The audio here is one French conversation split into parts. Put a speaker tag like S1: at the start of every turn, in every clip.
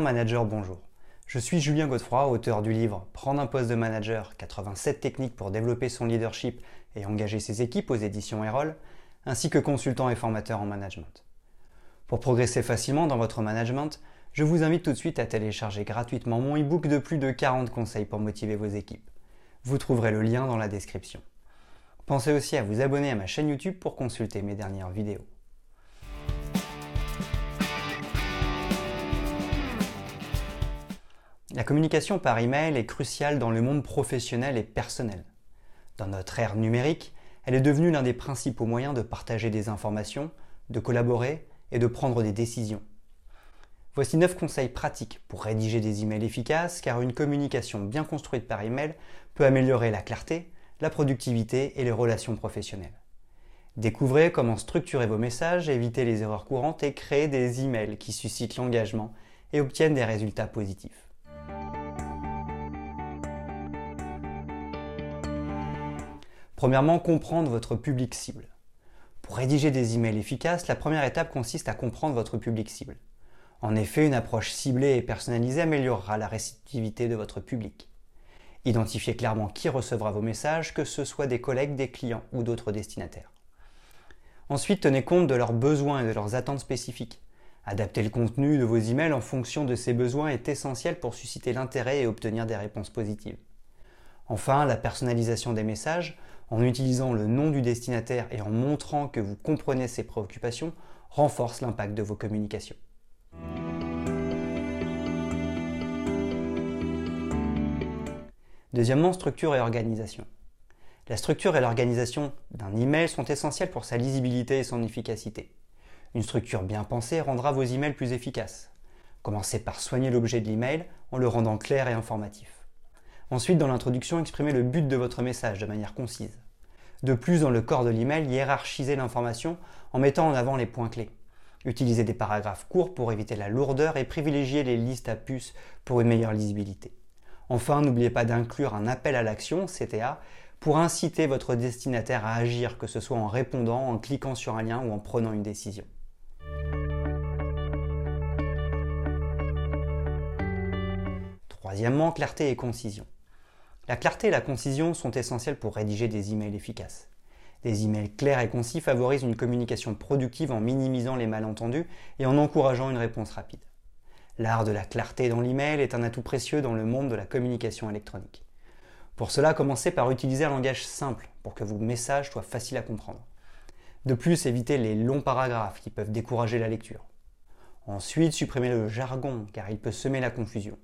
S1: Manager, bonjour. Je suis Julien Godefroy, auteur du livre Prendre un poste de manager, 87 techniques pour développer son leadership et engager ses équipes aux éditions Erol, ainsi que consultant et formateur en management. Pour progresser facilement dans votre management, je vous invite tout de suite à télécharger gratuitement mon e-book de plus de 40 conseils pour motiver vos équipes. Vous trouverez le lien dans la description. Pensez aussi à vous abonner à ma chaîne YouTube pour consulter mes dernières vidéos. La communication par email est cruciale dans le monde professionnel et personnel. Dans notre ère numérique, elle est devenue l'un des principaux moyens de partager des informations, de collaborer et de prendre des décisions. Voici 9 conseils pratiques pour rédiger des emails efficaces car une communication bien construite par email peut améliorer la clarté, la productivité et les relations professionnelles. Découvrez comment structurer vos messages, éviter les erreurs courantes et créer des emails qui suscitent l'engagement et obtiennent des résultats positifs. Premièrement, comprendre votre public cible. Pour rédiger des emails efficaces, la première étape consiste à comprendre votre public cible. En effet, une approche ciblée et personnalisée améliorera la réceptivité de votre public. Identifiez clairement qui recevra vos messages, que ce soit des collègues, des clients ou d'autres destinataires. Ensuite, tenez compte de leurs besoins et de leurs attentes spécifiques. Adapter le contenu de vos emails en fonction de ces besoins est essentiel pour susciter l'intérêt et obtenir des réponses positives. Enfin, la personnalisation des messages, en utilisant le nom du destinataire et en montrant que vous comprenez ses préoccupations, renforce l'impact de vos communications. Deuxièmement, structure et organisation. La structure et l'organisation d'un email sont essentielles pour sa lisibilité et son efficacité. Une structure bien pensée rendra vos emails plus efficaces. Commencez par soigner l'objet de l'email en le rendant clair et informatif. Ensuite, dans l'introduction, exprimez le but de votre message de manière concise. De plus, dans le corps de l'email, hiérarchisez l'information en mettant en avant les points clés. Utilisez des paragraphes courts pour éviter la lourdeur et privilégiez les listes à puces pour une meilleure lisibilité. Enfin, n'oubliez pas d'inclure un appel à l'action, CTA, pour inciter votre destinataire à agir, que ce soit en répondant, en cliquant sur un lien ou en prenant une décision. Troisièmement, clarté et concision. La clarté et la concision sont essentielles pour rédiger des emails efficaces. Des emails clairs et concis favorisent une communication productive en minimisant les malentendus et en encourageant une réponse rapide. L'art de la clarté dans l'email est un atout précieux dans le monde de la communication électronique. Pour cela, commencez par utiliser un langage simple pour que vos messages soient faciles à comprendre. De plus, évitez les longs paragraphes qui peuvent décourager la lecture. Ensuite, supprimez le jargon car il peut semer la confusion.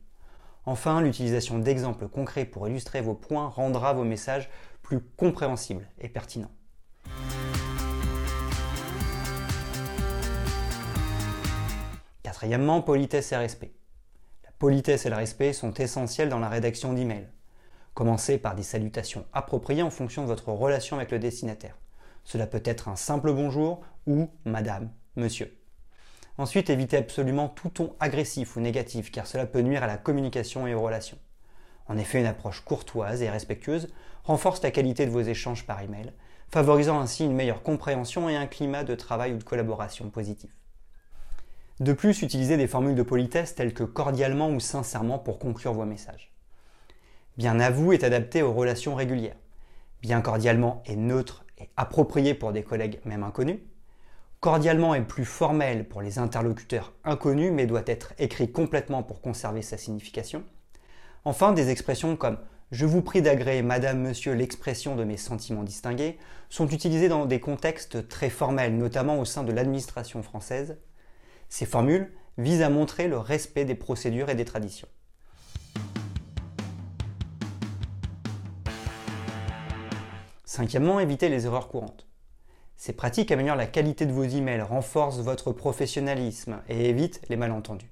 S1: Enfin, l'utilisation d'exemples concrets pour illustrer vos points rendra vos messages plus compréhensibles et pertinents. Quatrièmement, politesse et respect. La politesse et le respect sont essentiels dans la rédaction d'emails. Commencez par des salutations appropriées en fonction de votre relation avec le destinataire. Cela peut être un simple bonjour ou madame, monsieur. Ensuite, évitez absolument tout ton agressif ou négatif car cela peut nuire à la communication et aux relations. En effet, une approche courtoise et respectueuse renforce la qualité de vos échanges par email, favorisant ainsi une meilleure compréhension et un climat de travail ou de collaboration positif. De plus, utilisez des formules de politesse telles que cordialement ou sincèrement pour conclure vos messages. Bien à vous est adapté aux relations régulières. Bien cordialement est neutre et approprié pour des collègues même inconnus. Cordialement est plus formel pour les interlocuteurs inconnus mais doit être écrit complètement pour conserver sa signification. Enfin, des expressions comme je vous prie d'agréer, Madame, Monsieur, l'expression de mes sentiments distingués sont utilisées dans des contextes très formels, notamment au sein de l'administration française. Ces formules visent à montrer le respect des procédures et des traditions. Cinquièmement, évitez les erreurs courantes. Ces pratiques améliorent la qualité de vos emails, renforcent votre professionnalisme et évitent les malentendus.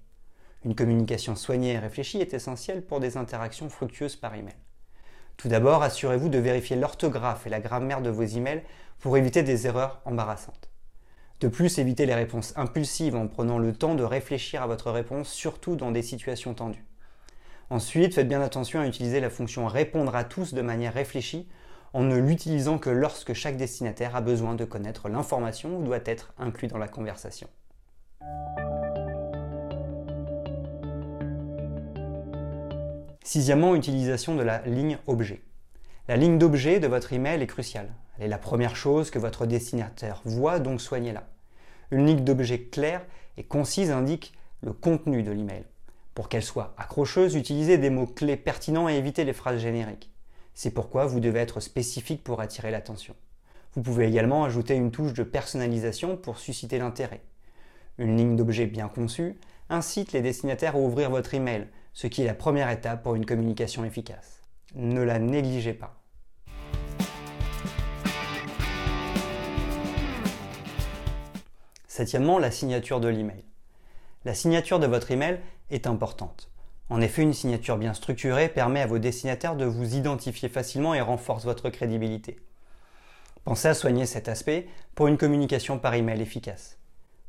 S1: Une communication soignée et réfléchie est essentielle pour des interactions fructueuses par email. Tout d'abord, assurez-vous de vérifier l'orthographe et la grammaire de vos emails pour éviter des erreurs embarrassantes. De plus, évitez les réponses impulsives en prenant le temps de réfléchir à votre réponse, surtout dans des situations tendues. Ensuite, faites bien attention à utiliser la fonction répondre à tous de manière réfléchie en ne l'utilisant que lorsque chaque destinataire a besoin de connaître l'information ou doit être inclus dans la conversation. Sixièmement, utilisation de la ligne objet. La ligne d'objet de votre email est cruciale. Elle est la première chose que votre destinataire voit, donc soignez-la. Une ligne d'objet claire et concise indique le contenu de l'email. Pour qu'elle soit accrocheuse, utilisez des mots-clés pertinents et évitez les phrases génériques. C'est pourquoi vous devez être spécifique pour attirer l'attention. Vous pouvez également ajouter une touche de personnalisation pour susciter l'intérêt. Une ligne d'objet bien conçue incite les destinataires à ouvrir votre email, ce qui est la première étape pour une communication efficace. Ne la négligez pas. Septièmement, la signature de l'email. La signature de votre email est importante. En effet, une signature bien structurée permet à vos destinataires de vous identifier facilement et renforce votre crédibilité. Pensez à soigner cet aspect pour une communication par email efficace.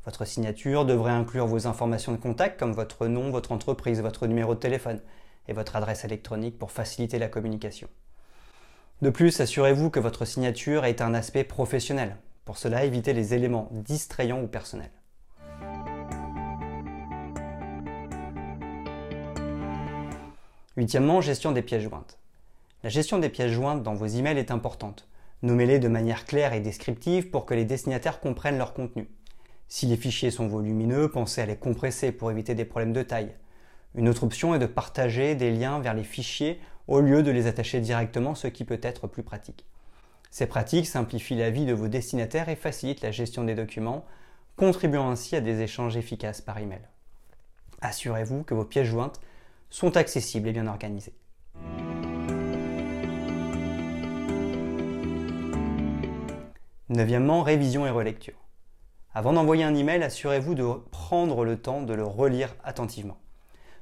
S1: Votre signature devrait inclure vos informations de contact comme votre nom, votre entreprise, votre numéro de téléphone et votre adresse électronique pour faciliter la communication. De plus, assurez-vous que votre signature ait un aspect professionnel. Pour cela, évitez les éléments distrayants ou personnels. Huitièmement, gestion des pièces jointes. La gestion des pièces jointes dans vos emails est importante. Nommez-les de manière claire et descriptive pour que les destinataires comprennent leur contenu. Si les fichiers sont volumineux, pensez à les compresser pour éviter des problèmes de taille. Une autre option est de partager des liens vers les fichiers au lieu de les attacher directement, ce qui peut être plus pratique. Ces pratiques simplifient la vie de vos destinataires et facilitent la gestion des documents, contribuant ainsi à des échanges efficaces par email. Assurez-vous que vos pièces jointes sont accessibles et bien organisées. Neuvièmement, révision et relecture. Avant d'envoyer un email, assurez-vous de prendre le temps de le relire attentivement.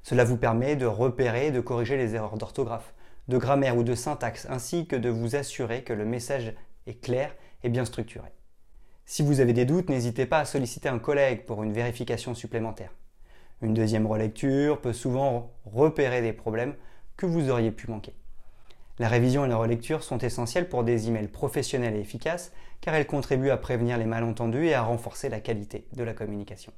S1: Cela vous permet de repérer et de corriger les erreurs d'orthographe, de grammaire ou de syntaxe, ainsi que de vous assurer que le message est clair et bien structuré. Si vous avez des doutes, n'hésitez pas à solliciter un collègue pour une vérification supplémentaire. Une deuxième relecture peut souvent repérer des problèmes que vous auriez pu manquer. La révision et la relecture sont essentielles pour des emails professionnels et efficaces car elles contribuent à prévenir les malentendus et à renforcer la qualité de la communication.